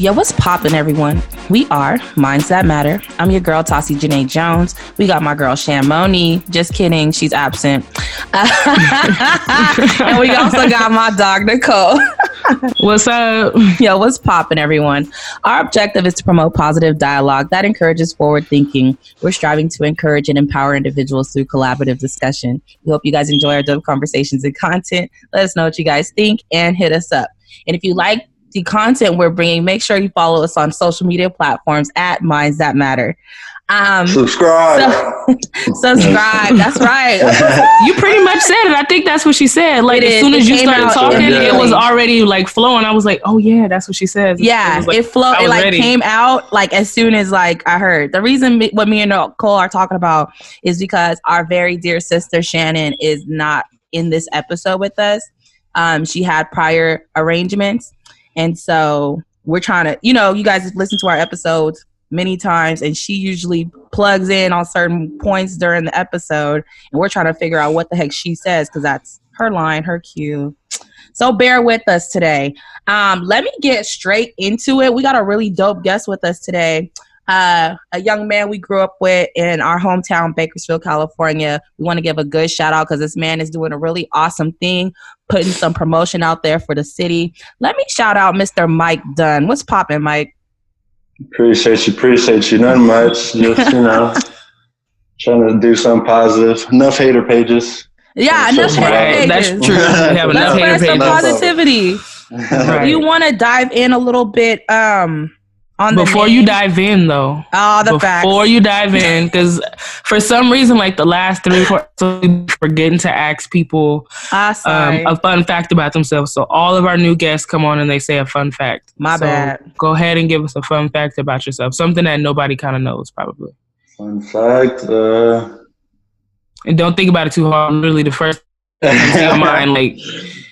Yo, what's poppin', everyone? We are Minds That Matter. I'm your girl, Tassie Janae Jones. We got my girl, Shamoni. Just kidding, she's absent. and we also got my dog, Nicole. what's up? Yo, what's poppin', everyone? Our objective is to promote positive dialogue that encourages forward thinking. We're striving to encourage and empower individuals through collaborative discussion. We hope you guys enjoy our dope conversations and content. Let us know what you guys think and hit us up. And if you like the content we're bringing, make sure you follow us on social media platforms at Minds That Matter. Um, subscribe. So, subscribe. That's right. you pretty much said it. I think that's what she said. Like as soon as you started talking, it was already like flowing. I was like, oh yeah, that's what she says. Yeah, it, like, it flowed. It like ready. came out like as soon as like I heard. The reason what me and Nicole are talking about is because our very dear sister Shannon is not in this episode with us. Um, she had prior arrangements. And so we're trying to, you know, you guys listen to our episodes many times and she usually plugs in on certain points during the episode and we're trying to figure out what the heck she says because that's her line, her cue. So bear with us today. Um, let me get straight into it. We got a really dope guest with us today uh, a young man we grew up with in our hometown, Bakersfield, California. We want to give a good shout out because this man is doing a really awesome thing, putting some promotion out there for the city. Let me shout out Mr. Mike Dunn. What's popping, Mike? Appreciate you, appreciate you. Nothing much. Just, you know, trying to do something positive. Enough hater pages. Yeah, enough hater pages. That's true. We have enough hater pages. some positivity. right. You want to dive in a little bit um before you dive in though. Oh, the fact. before facts. you dive in, because for some reason, like the last three, four, forgetting to ask people ah, um, a fun fact about themselves. So all of our new guests come on and they say a fun fact. My so bad. Go ahead and give us a fun fact about yourself, something that nobody kind of knows, probably. Fun fact. Uh... And don't think about it too hard. Literally, the first thing your mind, like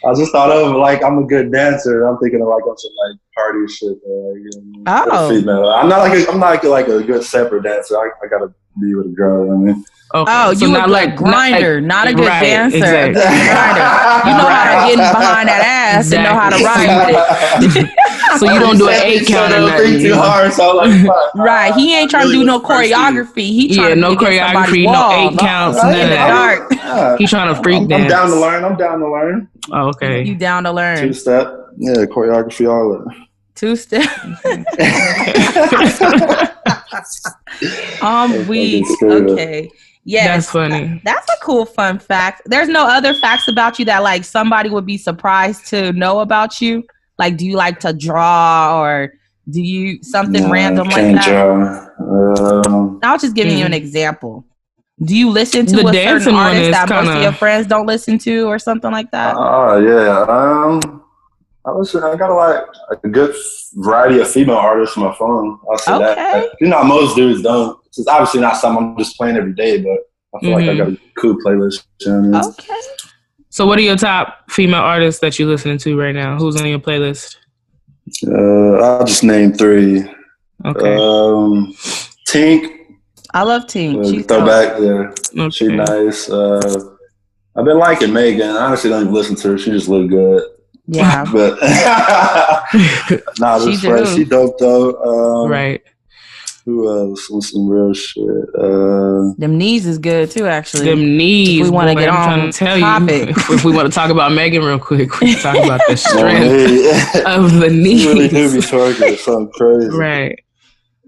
I just thought of like I'm a good dancer. I'm thinking of like on some like party shit. You know, oh. I'm not like a, I'm not like a, like a good separate dancer. I, I gotta be with a girl. You know I mean. Okay. Oh, so you not like grinder, not, not, a good right, dancer. Exactly. grinder. You know right. how to get behind that ass exactly. and know how to ride with it. so you don't do an eight count or nothing. Too hard, so like, right. He ain't trying to do no choreography. He trying yeah, no choreography, no eight counts, none of that. He's trying to freak I'm, dance. I'm down to learn. I'm down to learn. Oh, okay. You down to learn? Two step. Yeah, choreography, all of it. Two step. um, we okay. Yeah, that's funny. That's a cool fun fact. There's no other facts about you that like somebody would be surprised to know about you. Like, do you like to draw or do you something no, random like that? Um, I'll just give mm. you an example. Do you listen to the a certain artist that kinda... most of your friends don't listen to, or something like that? Oh uh, yeah. Um, I listen. I got a lot, like a good variety of female artists on my phone. I'll say okay. that. You know, most dudes don't. It's obviously not something I'm just playing every day, but I feel mm-hmm. like I mm-hmm. got a cool playlist. Okay. So, what are your top female artists that you're listening to right now? Who's on your playlist? Uh, I'll just name three. Okay. Um, Tink. I love Tink. Uh, She's throwback, yeah. Okay. She's nice. Uh, I've been liking Megan. I honestly don't even listen to her. She just look good. Yeah. but nah, this friend, she dope though. Um, right. Who else? With some real shit. Uh, Them knees is good too, actually. Them knees. If we want to get on to tell topic. You, if we want to talk about Megan real quick, we can talk about the strength of the knees. She really do be twerking something crazy. Right.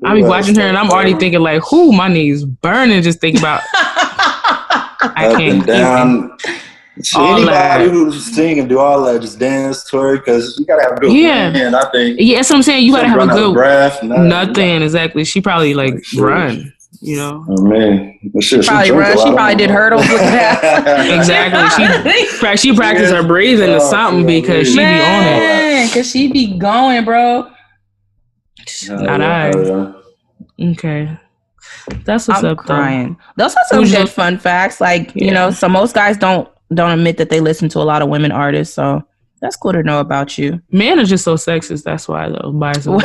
I be watching her and I'm already thinking like, "Who my knees burning?" Just think about. I can't down. All anybody that. who sing and do all that, just dance, twerk, because you gotta have a good yeah. And I think yeah, that's what I'm saying. You gotta have a good breath. Nothing, nothing exactly. She probably like, like run. You know, oh, man, she probably run. She probably did hurdles with that. exactly. She she practiced her breathing or oh, something because she man, be on it. Yeah, because she be going, bro. Not I. Okay. That's what's I'm up. Crying. Though. Those are some good fun facts. Like yeah. you know, so most guys don't don't admit that they listen to a lot of women artists. So that's cool to know about you. Men are just so sexist. That's why though. By so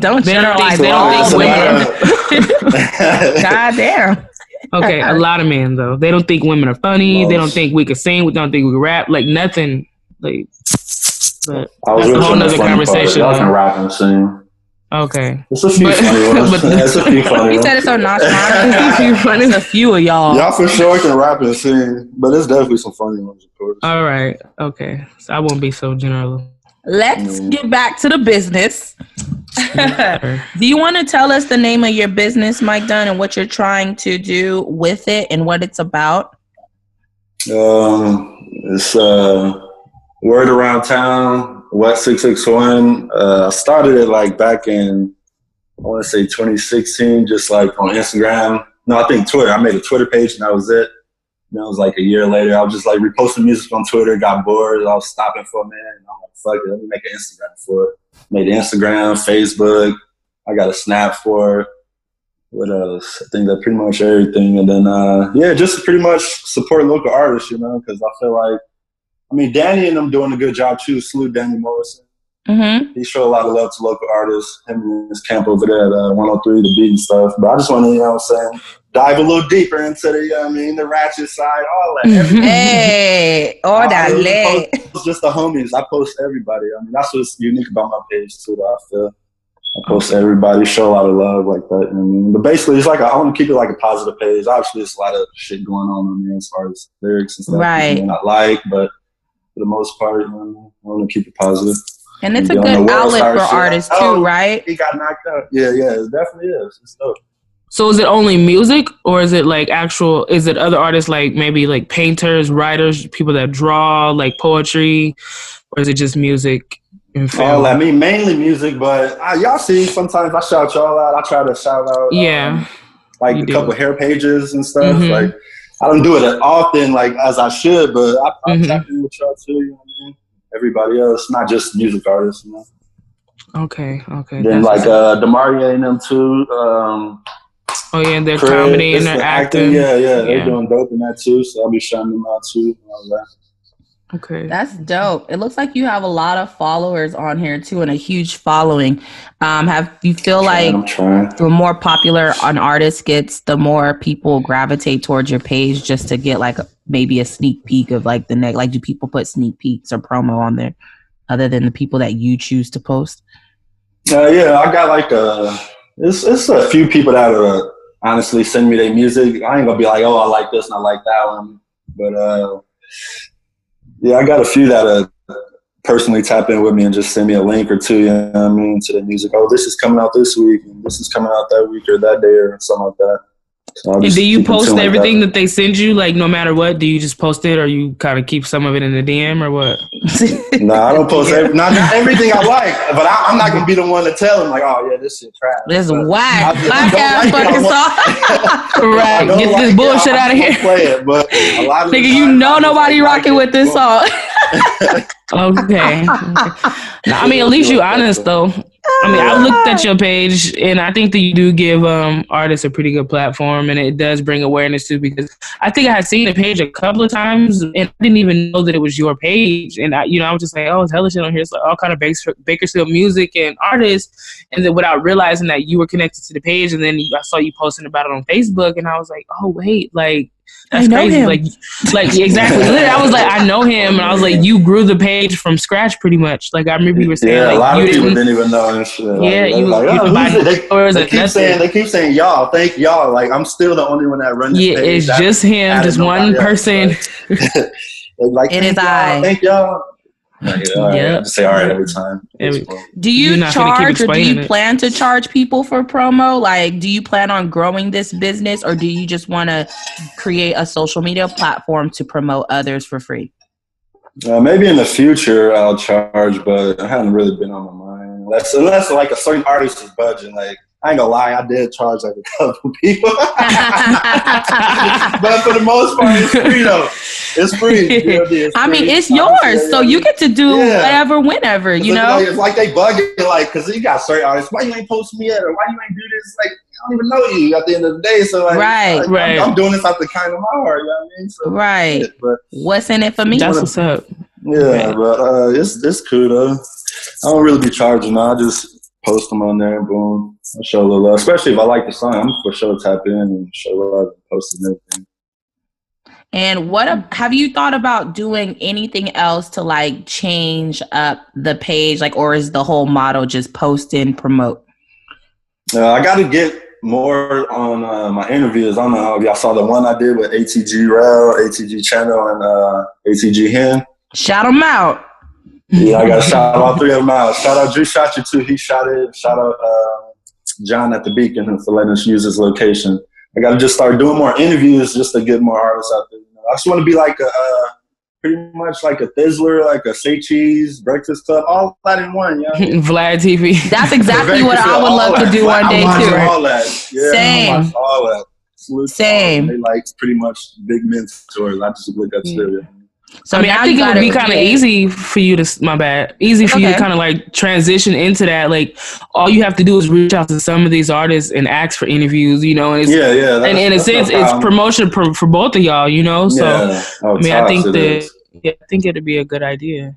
don't they generalize. Don't they don't think women. God damn. Okay, a lot of men though. They don't think women are funny. Most. They don't think we can sing. We don't think we can rap. Like nothing. Like, but that's a whole nother conversation. I can rap and sing. Okay. It's a few but, funny ones. But it's a few funny You said it's so nonchalant. it's a few funny. It's a few of y'all. Y'all for sure can rap and sing, but it's definitely some funny ones, of course. All right. Okay. So I won't be so general. Let's mm. get back to the business. do you want to tell us the name of your business, Mike Dunn, and what you're trying to do with it and what it's about? Um, it's uh, word around town West Six Six One. Uh, I started it like back in I want to say 2016, just like on Instagram. No, I think Twitter. I made a Twitter page and that was it. And it was like a year later. I was just like reposting music on Twitter. Got bored. I was stopping for a minute. I'm like, fuck it, let me make an Instagram for it. Made Instagram, Facebook. I got a Snap for it. What else? I think that pretty much everything. And then, uh, yeah, just to pretty much support local artists, you know, because I feel like I mean, Danny and them doing a good job too. Salute Danny Morrison. Mm-hmm. He showed a lot of love to local artists. Him and his camp over there at uh, 103, the beat and stuff. But I just want to, you know what I'm saying, dive a little deeper into the, you know what I mean, the ratchet side, all that. Mm-hmm. Hey, all that It's just the homies. I post everybody. I mean, that's what's unique about my page too. That I feel. I post everybody, show a lot of love like that. You know I mean? But basically, it's like a, I want to keep it like a positive page. Obviously, there's a lot of shit going on in there as far as lyrics and stuff. Right. Not like, but for the most part. You know, I want to keep it positive. And it's and a good outlet for artists too, oh, right? He got knocked out. Yeah, yeah, it definitely is. It's dope. So is it only music or is it like actual is it other artists like maybe like painters, writers, people that draw, like poetry, or is it just music and film? Oh, I mean mainly music, but uh, y'all see sometimes I shout y'all out. I try to shout out Yeah. Um, like a do. couple hair pages and stuff. Mm-hmm. Like I don't do it as often like as I should, but I, I mm-hmm. tap in with y'all too. You know what I mean? Everybody else, not just music artists. You know. Okay. Okay. Then like uh, Demaria and them too. Um, oh yeah, their comedy and their acting. acting. Yeah, yeah, they're doing dope in that too. So I'll be shouting them out too. All that. Okay. That's dope. It looks like you have a lot of followers on here too and a huge following. Um, have you feel like the more popular an artist gets, the more people gravitate towards your page just to get like maybe a sneak peek of like the next like do people put sneak peeks or promo on there other than the people that you choose to post? Uh, yeah, I got like a it's it's a few people that are honestly send me their music. I ain't gonna be like, oh, I like this and I like that one. But uh yeah, I got a few that uh, personally tap in with me and just send me a link or two, you know I mean, to the music. Oh, this is coming out this week, and this is coming out that week or that day or something like that. So and do you post everything like that. that. they send you, like no matter what? Do you just post it, or you kind of keep some of it in the DM, or what? no, nah, I don't post every, not, not everything I like, but I, am not gonna be the one to tell them like, oh yeah, this shit trash. This is whack. Whack ass fucking song. right, get like this bullshit out of here. Play it, but a lot of nigga, you know nobody rocking with this song. okay. okay. I mean, at least you honest though. I mean, I looked at your page, and I think that you do give um, artists a pretty good platform, and it does bring awareness too. Because I think I had seen the page a couple of times, and I didn't even know that it was your page. And I, you know, I was just like, oh, it's hella shit on here. It's like all kind of Bakersfield music and artists, and then without realizing that you were connected to the page, and then I saw you posting about it on Facebook, and I was like, oh wait, like that's crazy. Him. Like, like exactly. I was like, I know him, and I was like, you grew the page from scratch, pretty much. Like I remember you were saying, yeah, like, a lot of people didn't, didn't even know and shit. Yeah, like, you, like, oh, you they, they keep saying they keep saying y'all, thank y'all. Like I'm still the only one that runs. Yeah, it's just him, just one person. like, in his eye. Thank y'all. Yeah, say all right every time. do you charge or do you it. plan to charge people for promo? Like, do you plan on growing this business or do you just want to create a social media platform to promote others for free? Uh, maybe in the future I'll charge, but I haven't really been on my mind. Unless, unless like a certain artist is budging, like I ain't gonna lie, I did charge like a couple people, but for the most part, it's free though. It's free. It's I mean, it's yours, so you get to do yeah. whatever, whenever. You know, like, it's like they bug it, like because you got certain artists. Why you ain't post me yet, or why you ain't do this? Like I don't even know you at the end of the day. So like, right, like, right. I'm, I'm, doing this out the kind of my heart. You know what I mean? So, right. but what's in it for me? That's what's up. Yeah, okay. but uh, it's it's cool though. I don't really be charging. I just post them on there, boom. I show a little love, especially if I like the song. I'm for sure to tap in and show love and post and everything. And what have you thought about doing anything else to like change up the page, like, or is the whole model just post and promote? Uh, I got to get more on uh, my interviews. I don't know if y'all saw the one I did with ATG Rail, ATG Channel, and uh, ATG Hen. Shout them out. Yeah, I got to shout out all three of them out. Shout out Drew Shot You too. He shot it. Shout out uh, John at the Beacon for letting us use his location. I got to just start doing more interviews just to get more artists out there. You know? I just want to be like a, uh, pretty much like a Thizzler, like a Say Cheese, Breakfast Club, all that in one. Yeah, Vlad TV. That's exactly what I would love to do one day too. All that. Yeah, Same. All that. Same. They like pretty much big mentors. I just look up to them. So I mean, I think it would be kind of easy for you to, my bad, easy for okay. you to kind of like transition into that. Like, all you have to do is reach out to some of these artists and ask for interviews, you know. And yeah, yeah. And in a sense, no it's promotion for, for, both of y'all, you know. So, yeah. I mean, I think that, yeah, I think it'd be a good idea.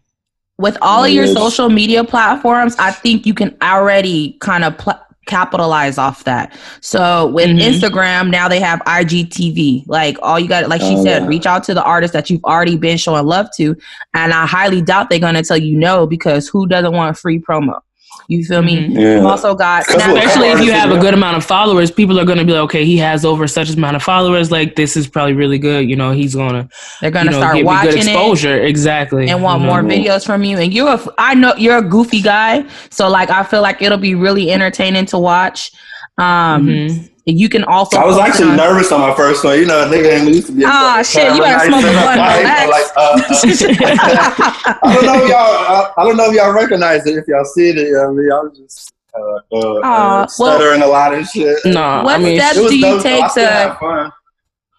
With all of your social media platforms, I think you can already kind of pl- capitalize off that. So with mm-hmm. Instagram, now they have IGTV. Like all you got, like she oh, said, yeah. reach out to the artists that you've already been showing love to. And I highly doubt they're gonna tell you no because who doesn't want free promo? You feel me? Mm-hmm. Yeah. also got especially if you have a good amount of followers, people are gonna be like, okay, he has over such amount of followers. Like this is probably really good. You know, he's gonna they're gonna you know, start watching good exposure exactly and want more mm-hmm. videos from you. And you're a, I know you're a goofy guy, so like I feel like it'll be really entertaining to watch. Um, mm-hmm. You can also. I was actually on, nervous on my first one. You know, nigga ain't used to be. Ah, shit! You better smoke a blunt. Like, uh, I don't know if y'all. I, I, don't know if y'all recognize it. If y'all see it, you know, I mean, I was just. Uh, uh, uh, stuttering well, a lot of shit. No, what I mean, steps do you take to?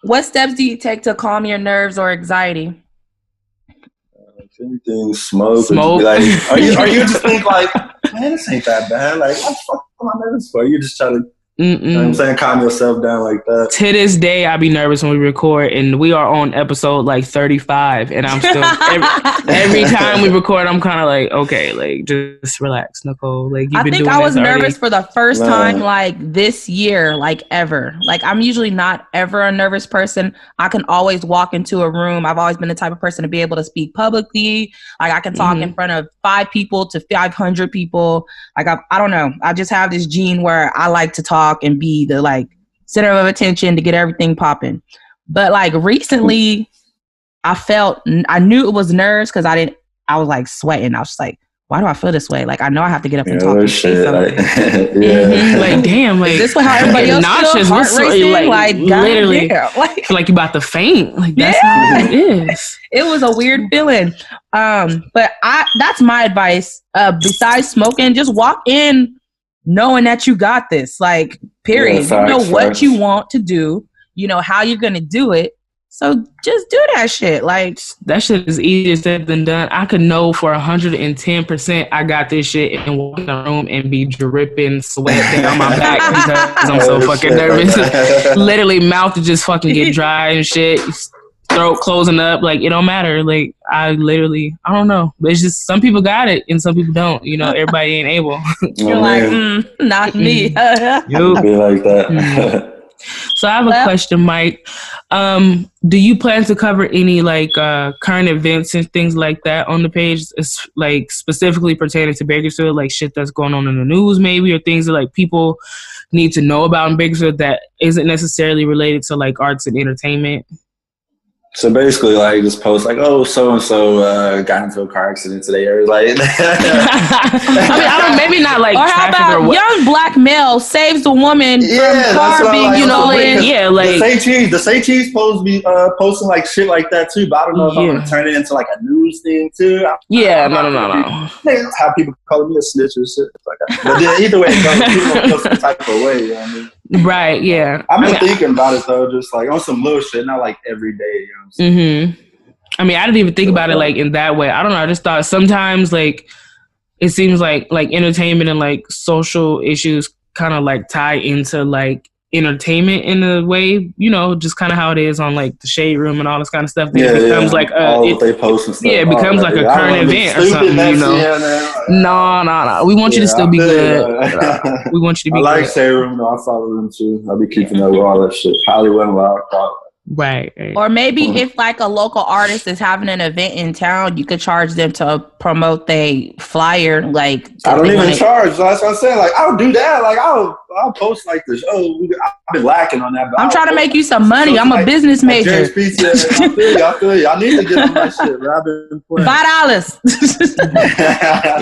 What steps do you take to calm your nerves or anxiety? if anything, smoke. Smoke. Like, are you? Are you just think like, man, this ain't that bad? Like, what the fuck am I nervous for? You just try to you know I'm saying? Calm yourself down like that. To this day, I be nervous when we record, and we are on episode like 35, and I'm still every, every time we record, I'm kind of like, okay, like just relax, Nicole. Like I think I was nervous for the first time like this year, like ever. Like I'm usually not ever a nervous person. I can always walk into a room. I've always been the type of person to be able to speak publicly. Like I can talk mm-hmm. in front of five people to 500 people. Like I, I don't know. I just have this gene where I like to talk talk and be the like center of attention to get everything popping. But like recently, I felt I knew it was nerves because I didn't. I was like sweating. I was just like, why do I feel this way? Like I know I have to get up and talk and say something. Like, yeah. Mm-hmm. like damn, like is this what how everybody else nauseous? Heart racing? Like, like literally, like feel like you about to faint. Like that's yeah. how it is. it was a weird feeling. Um, but I that's my advice. Uh, besides smoking, just walk in knowing that you got this. Like, period. Yeah, you know what you want to do. You know how you're gonna do it. So just do that shit. Like that shit is easier said than done. I could know for hundred and ten percent I got this shit and walk in the room and be dripping sweat down my back because I'm so oh, fucking nervous. Literally mouth to just fucking get dry and shit throat closing up. Like it don't matter. Like I literally, I don't know. But it's just some people got it and some people don't. You know, everybody ain't able. You're oh, like, mm, not me. you be like that. So I have a question, Mike. Um, do you plan to cover any like uh, current events and things like that on the page? It's like specifically pertaining to Bakersfield, like shit that's going on in the news, maybe, or things that like people need to know about in Bakersfield that isn't necessarily related to like arts and entertainment. So basically, like, just post like, "Oh, so and so got into a car accident today," or like, I mean, I don't maybe not like. Or how about young black male saves a woman yeah, from car being, like, you know, like, yeah, like the Say Cheese, the Say Cheese supposed to be uh, posting like shit like that too, but I don't know if yeah. I'm gonna turn it into like a news thing too. I, yeah, no, no, no, no. Have people calling me a snitch or shit like that. But then either way, people feel some type of way. You know what I mean? Right. Yeah. I've been I mean, thinking about it though, just like on some little shit, not like every day. You know mm-hmm. I mean, I didn't even think about it like in that way. I don't know. I just thought sometimes like it seems like like entertainment and like social issues kind of like tie into like entertainment in a way, you know, just kind of how it is on like the shade room and all this kind of stuff. Then yeah, it becomes yeah. like uh, it, they post and stuff. Yeah, it becomes like a current event or something. You know, no, no, no. We want yeah, you to still be good. we want you to be. I like good. shade room. though. I follow them too. I'll be keeping up with all that shit. Hollywood and Wild Right, right. Or maybe if like a local artist is having an event in town, you could charge them to promote they flyer. Like I don't even charge. That's what I'm saying. Like I'll do that. Like I'll I'll post like this. Oh, I've been lacking on that. I'm I'll trying to make you some money. I'm a business major. Pizza. I feel you. I feel you. I need to get on that shit. Bro. I've been playing. Five dollars.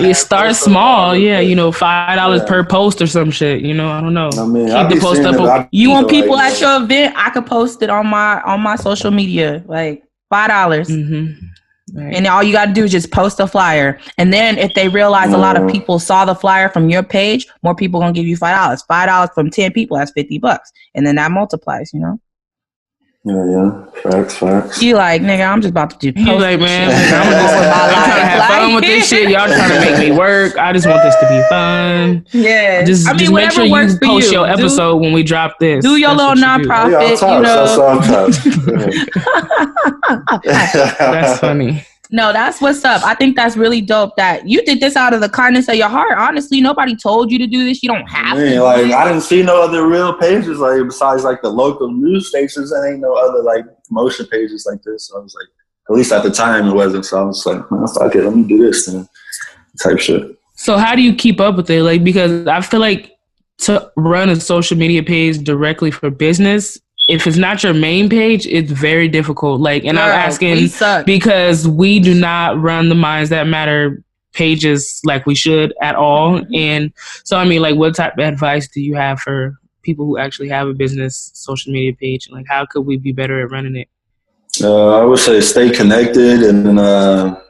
you start small, yeah. You know, five dollars yeah. per post or some shit. You know, I don't know. I mean, Keep the post up. You want people like, at your event? I could post it on my on my social media. Like five dollars. Mm-hmm. Right. And all you got to do is just post a flyer. And then if they realize a lot of people saw the flyer from your page, more people gonna give you five dollars. Five dollars from ten people, that's fifty bucks, and then that multiplies. You know. Yeah, yeah, facts, facts. You like, nigga, I'm just about to do. You like, man, I'm just I'm trying to have fun with this shit. Y'all trying to make me work. I just want this to be fun. Yeah, just, I mean, just make sure you post you. your episode do, when we drop this. Do your That's little nonprofit, you, know. That's funny. No, that's what's up. I think that's really dope that you did this out of the kindness of your heart. Honestly, nobody told you to do this. You don't have Man, to. Like I didn't see no other real pages like besides like the local news stations. There ain't no other like promotion pages like this. So I was like, at least at the time it wasn't. So I was like, man, fuck it, let me do this then, type shit. So how do you keep up with it? Like because I feel like to run a social media page directly for business if it's not your main page, it's very difficult. Like, and Girl, I'm asking because we do not run the Minds That Matter pages like we should at all. Mm-hmm. And so, I mean, like, what type of advice do you have for people who actually have a business social media page? Like, how could we be better at running it? Uh, I would say stay connected and uh,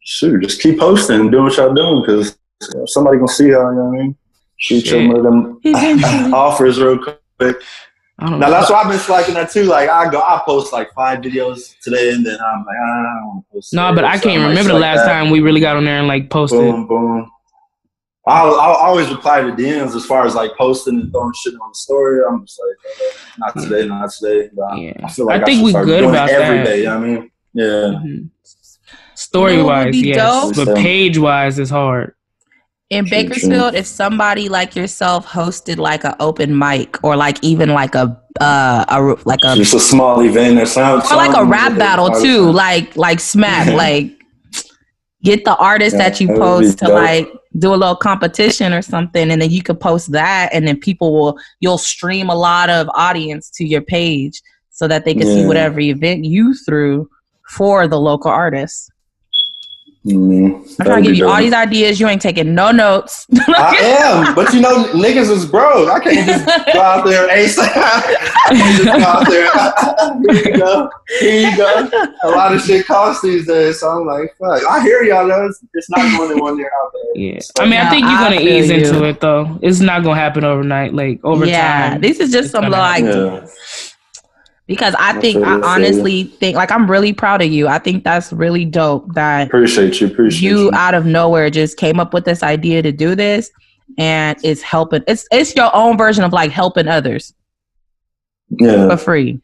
shoot, just keep posting and doing what y'all doing because somebody gonna see how you know what I mean. Shoot some of them offers real quick now that's why I've been slacking that too. Like I go, I post like five videos today, and then I'm like, ah, I don't want to post. No, but I can't remember the last that. time we really got on there and like posted. Boom, boom. I'll, I'll, always reply to DMs as far as like posting and throwing shit on the story. I'm just like, uh, not today, not today. But yeah. I feel like I, I think we good about every that. Day, you know I mean, yeah. Mm-hmm. Story wise, yes, dope? but page wise is hard in Bakersfield, if somebody like yourself hosted like an open mic or like even like a uh a like a just a small event or something, or like a rap battle too, like like smack, like get the artist yeah, that you post to dope. like do a little competition or something, and then you could post that, and then people will you'll stream a lot of audience to your page so that they can yeah. see whatever event you threw for the local artists. Mm-hmm. I'm trying to give you all these ideas. You ain't taking no notes. I am, but you know, niggas is broke. I can't just go out there ASAP. just go out there. Here you go. Here you go. A lot of shit costs these days, so I'm like, fuck. I hear y'all though. It's, it's not going to one there out there. Yeah, I mean, I think you're gonna ease you. into it though. It's not gonna happen overnight. Like over yeah, time. this is just some like. Yeah because I think I honestly think like I'm really proud of you. I think that's really dope that appreciate you, appreciate you, you out of nowhere just came up with this idea to do this and it's helping it's it's your own version of like helping others. Yeah. For free.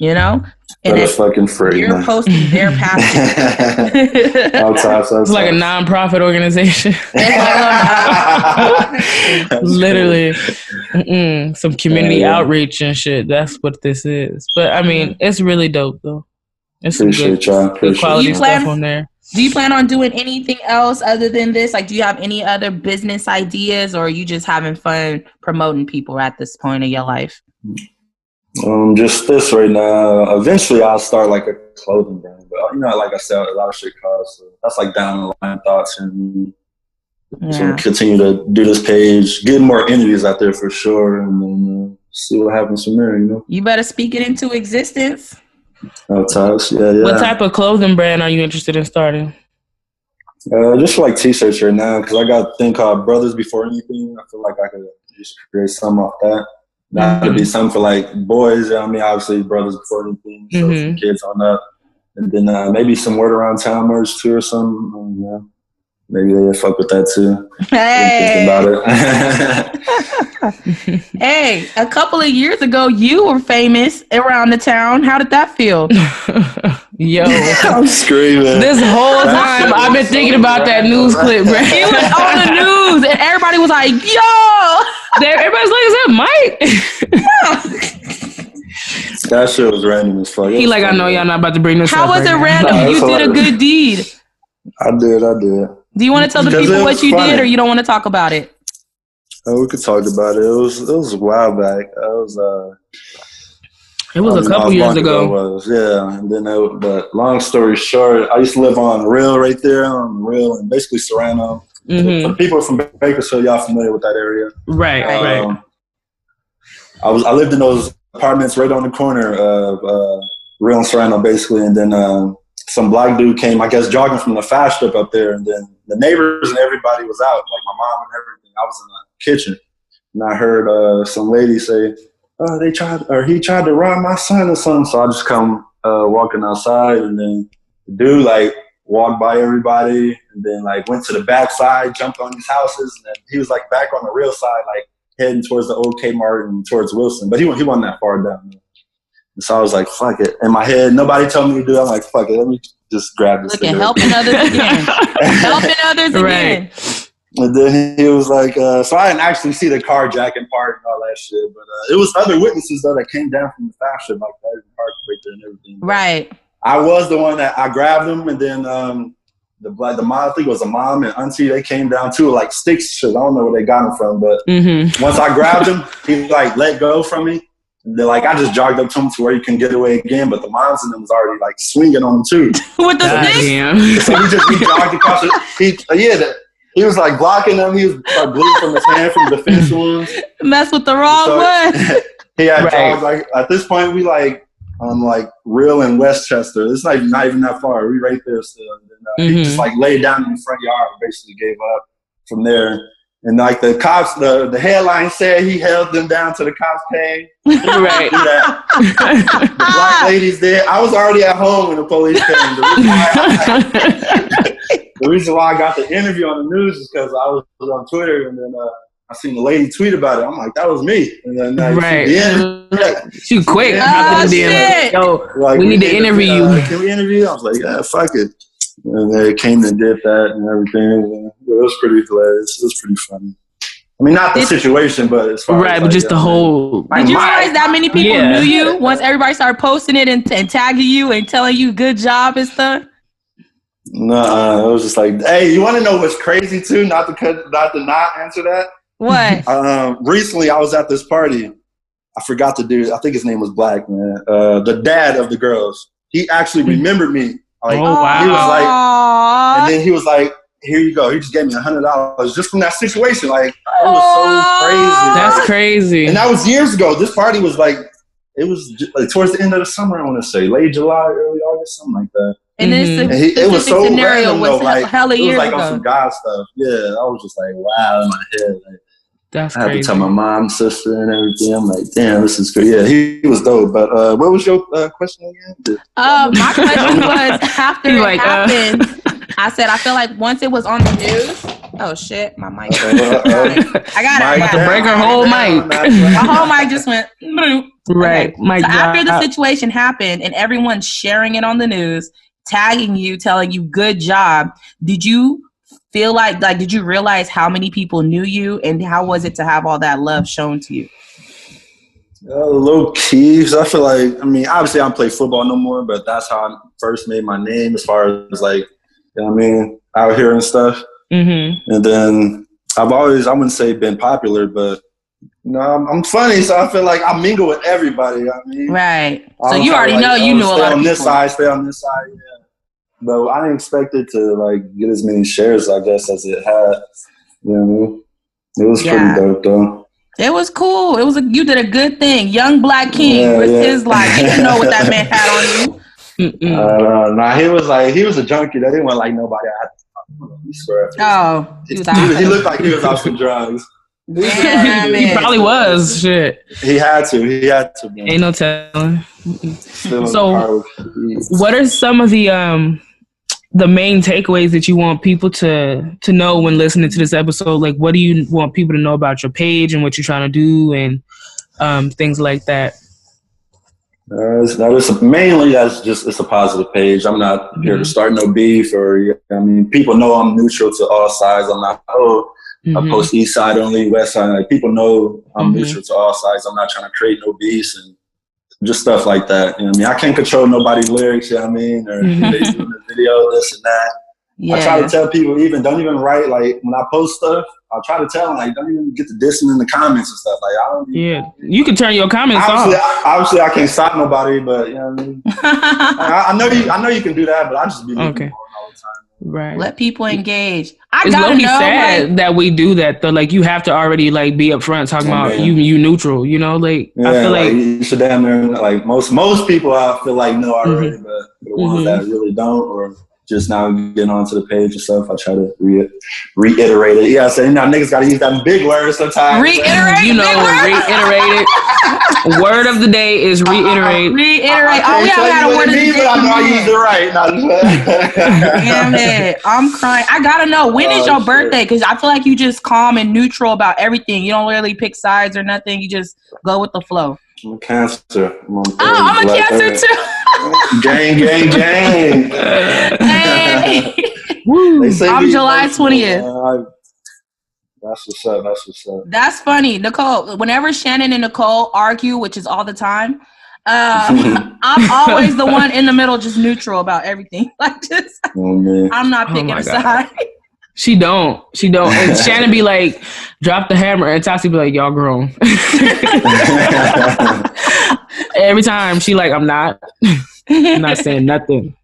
You know? And it's fucking free. You're man. posting their passion. it's like a non-profit organization. Literally, Mm-mm. some community yeah. outreach and shit. That's what this is. But I mean, it's really dope though. It's some good, good quality plan, stuff on there. Do you plan on doing anything else other than this? Like, do you have any other business ideas, or are you just having fun promoting people at this point of your life? Um, just this right now. Eventually, I'll start like a clothing brand, but you know, like I said, a lot of shit costs. So that's like down the line thoughts, and yeah. so continue to do this page, get more interviews out there for sure, and then uh, see what happens from there. You know, you better speak it into existence. Oh, types, yeah, yeah. What type of clothing brand are you interested in starting? Uh, just like t-shirts right now, because I got a thing called Brothers Before Anything. I feel like I could just create some off that. That would be something for like boys. I mean, obviously brothers before anything, so mm-hmm. kids on that, and then uh, maybe some word around town merch too or something. Um, yeah. Maybe they fuck with that too. Hey. about it. hey, a couple of years ago, you were famous around the town. How did that feel? Yo, I'm screaming. This whole time I've been thinking about that news clip, bro. He was on the news, and everybody was like, "Yo." Everybody's like, "Is that Mike?" That shit was random as fuck. He like, I know y'all not about to bring this. How was right it now. random? Nah, you did a good deed. I did, I did. Do you want to tell the people what you funny. did, or you don't want to talk about it? Oh, we could talk about it. It was it was a while back. It was uh It was I a don't couple years long ago. was. Yeah, and then it, but long story short, I used to live on Real right there on Real and basically Serrano. Hmm For people from Bakersfield, y'all familiar with that area? Right, Right. right. Um, I was I lived in those apartments right on the corner of uh, Real and Serrano, basically, and then um, some black dude came, I guess, jogging from the fast strip up there, and then the neighbors and everybody was out, like my mom and everything. I was in the kitchen, and I heard uh, some lady say, "Oh, they tried, or he tried to rob my son or something." So I just come uh, walking outside, and then the dude like walked by everybody, and then like went to the back side, jumped on these houses, and then he was like back on the real side, like heading towards the old Kmart and towards Wilson, but he, he wasn't that far down. And so I was like, fuck it. In my head, nobody told me to do it. I'm like, fuck it. Let me just grab this Look at cigarette. helping others again. helping others Right. again. And then he was like, uh, so I didn't actually see the carjacking part and all that shit, but uh, it was other witnesses though that came down from the fashion like that, and car breaker and everything. Right. I was the one that I grabbed him, and then um, the like the mom, I think it was a mom and auntie, they came down too, like sticks. Shit, I don't know where they got him from, but hmm once I grabbed him, he like let go from me. And then like I just jogged up to him to where he can get away again, but the moms and them was already like swinging on him too. With the God stick. So he just he jogged across it. He yeah, the, he was like blocking them. He was like bleeding from his hand from the defense wounds. Mess with the wrong So- one. he had Right. jogged like at this point we like um like real in Westchester. It's like not even that far. We right there still. And uh, He Mhm. just like laid down in the front yard and basically gave up from there. And like the cops, the the headline said he held them down to the cops came. right. The black ladies there. I was already at home when the police came. The reason why I, the reason why I got the interview on the news is because I was on Twitter and then uh, I seen the lady tweet about it. I'm like, that was me. And then uh, right. yeah, Shoot quick. Oh, After the shit. Yo, like We need to interview you. uh, Can we interview? You? I was like, yeah, fuck it. And they came and did that and everything. And it was pretty hilarious. It was pretty funny. I mean, not the Did- situation, but as far right, as but like, just the whole. Like, Did you my- realize that many people Yeah. knew you once everybody started posting it and, and tagging you and telling you good job and stuff? No, it was just like, hey, you want to know what's crazy too? Not to cut, not to not answer that. What? Um, recently, I was at this party. I forgot the dude. I think his name was Black man. Uh, the dad of the girls. He actually remembered me. Like, Oh, wow. He was like, and then he was like, "Here you go." He just gave me a hundred dollars just from that situation. Like, it was so crazy. That's Like, crazy. And that was years ago. This party was like, it was ju- like towards the end of the summer. I want to say late July, early August, something like that. and this Mhm. And he, it was so scenario random was though. Like, hella it was years like on some God stuff. Yeah, I was just like, wow, in my head. Like, That's I had to tell my mom, sister, and everything. I'm like, damn, this is good. Yeah, he, he was dope. But uh, what was your uh, question again? Uh, my question was after He's it like, uh. happened, I said I feel like once it was on the news. Oh shit, my mic. Uh, uh, I got it. I got Mic it. to break her down, whole mic. down. My whole mic just went. bloop. right. Okay. My So after the situation happened and everyone's sharing it on the news, tagging you, telling you good job, did you feel like like did you realize how many people knew you and how was it to have all that love shown to you? Uh, low keys. I feel like I mean, obviously I don't play football no more, but that's how I first made my name as far as like, you know what I mean, out here and stuff. Mm-hmm. And then I've always, I wouldn't say been popular, but you know, I'm, I'm funny, so I feel like I mingle with everybody. I mean, Right. So you already like, know you oh, knew a lot of on this side, stay on this side, yeah. But I didn't expect it to like get as many shares, I guess, as it had. You know, what I mean? it was Yeah. pretty dope though. It was cool. It was a you did a good thing. Young Black King Yeah, with yeah. his life. You didn't know what that man had on you. Mm-mm. Uh, nah, he was like he was a junkie. They didn't want like nobody. I had to he swear. Oh, he was he, he looked like he was off some drugs. Damn he probably was. Shit. He had to. He had to. Man. Ain't no telling. Still in the So- What are some of the um the main takeaways that you want people to to know when listening to this episode? Like, what do you want people to know about your page and what you're trying to do and um, things like that? Uh, it's- that is mainly that's just it's a positive page. I'm not here to Mhm. start no beef or I mean people know I'm neutral to all sides. I'm not oh I Mhm. post east side only, west side. Like people know I'm Mhm. neutral to all sides. I'm not trying to create no beefs and just stuff like that. You know I mean? I can't control nobody's lyrics, you know what I mean? Or mm-hmm. they doing the video, this and that. Yeah. I try to tell people even don't even write like when I post stuff. I'll try to tell them like don't even get the dissing in the comments and stuff. Like I don't. Yeah, you can turn your comments obviously, off. I, obviously, I can't stop nobody, but you know what I mean. I, I, know you. I know you can do that, but I just be okay. Right. Let people engage. I it's gotta know. sad like, that we do that though. Like you have to already like be upfront talking about you you neutral. You know, like yeah, I feel like, like you should damn near like most most people I feel like know already, mm-hmm. but the ones mm-hmm. that really don't or just now getting onto the page and stuff, I try to re- reiterate it. Yeah, I say, you know, niggas got to use that big word sometimes. Reiterate, you know, reiterate it. word of the day is uh-uh. reiterate. reiterate. Oh, yeah, I had a word of the day. I know I used it right. Damn it, I'm crying. I gotta know when is oh, your birthday? Because I feel like you just calm and neutral about everything. You don't really pick sides or nothing. You just go with the flow. I'm a cancer. I'm, oh, I'm a cancer too. gang, gang, gang. Hey. I'm July 20th. That's what's up. That's what's up. That's funny. Nicole, whenever Shannon and Nicole argue, which is all the time, um, I'm always the one in the middle, just neutral about everything. Like just, oh, I'm not oh picking oh a side. She don't. She don't. And Shannon be like, drop the hammer, and Tassie be like, y'all grown. Every time she like, I'm not. I'm not saying nothing.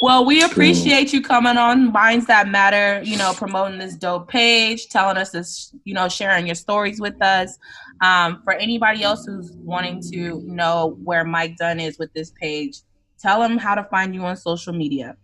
Well, we appreciate you coming on Minds That Matter, you know, promoting this dope page, telling us this, you know, sharing your stories with us. Um, for anybody else who's wanting to know where Mike Dunn is with this page, tell them how to find you on social media.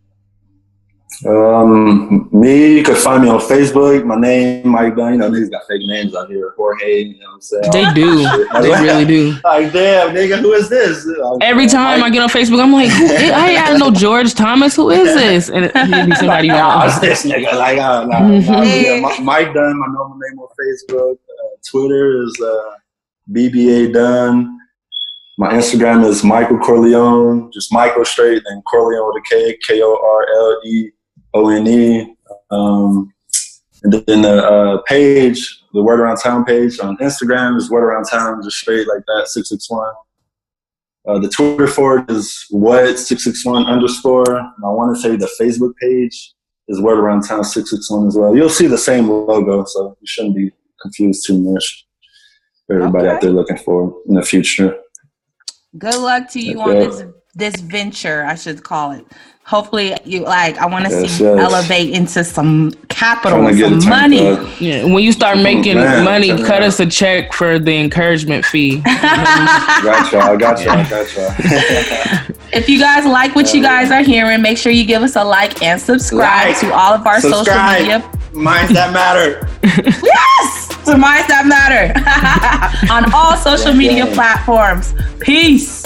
Um, me, you could find me on Facebook. My name, Mike Dunn. You know, niggas got fake names out here. Jorge, you know what I'm saying? They do. they really do. Like, damn, nigga, who is this? Every time Mike. I get on Facebook, I'm like, who is, I ain't know George Thomas. Who is this? And it'd be somebody else. this nigga? Like, uh, nah, nah, yeah, Mike Dunn, my normal name on Facebook. Uh, Twitter is uh, BBA Dunn. My Instagram is Michael Corleone, just Michael straight, and Corleone with a K, K O R L E O N E. Um, and then the uh, page, the Word Around Town page on Instagram is Word Around Town, just straight like that, 661. Uh, the Twitter for it is what 661 underscore. And I want to say the Facebook page is Word Around Town 661 as well. You'll see the same logo, so you shouldn't be confused too much. For everybody okay. out there looking for in the future. Good luck to you on this this venture, I should call it. Hopefully, you like. I want to yes, see you yes. elevate into some capital, some money. Yeah, when you start making Man, money, cut us a check for the encouragement fee. gotcha, I gotcha, I gotcha. if you guys like what you guys are hearing, make sure you give us a like and subscribe like, to all of our subscribe. social media. Minds that matter. yes, to minds that matter on all social media platforms. Peace.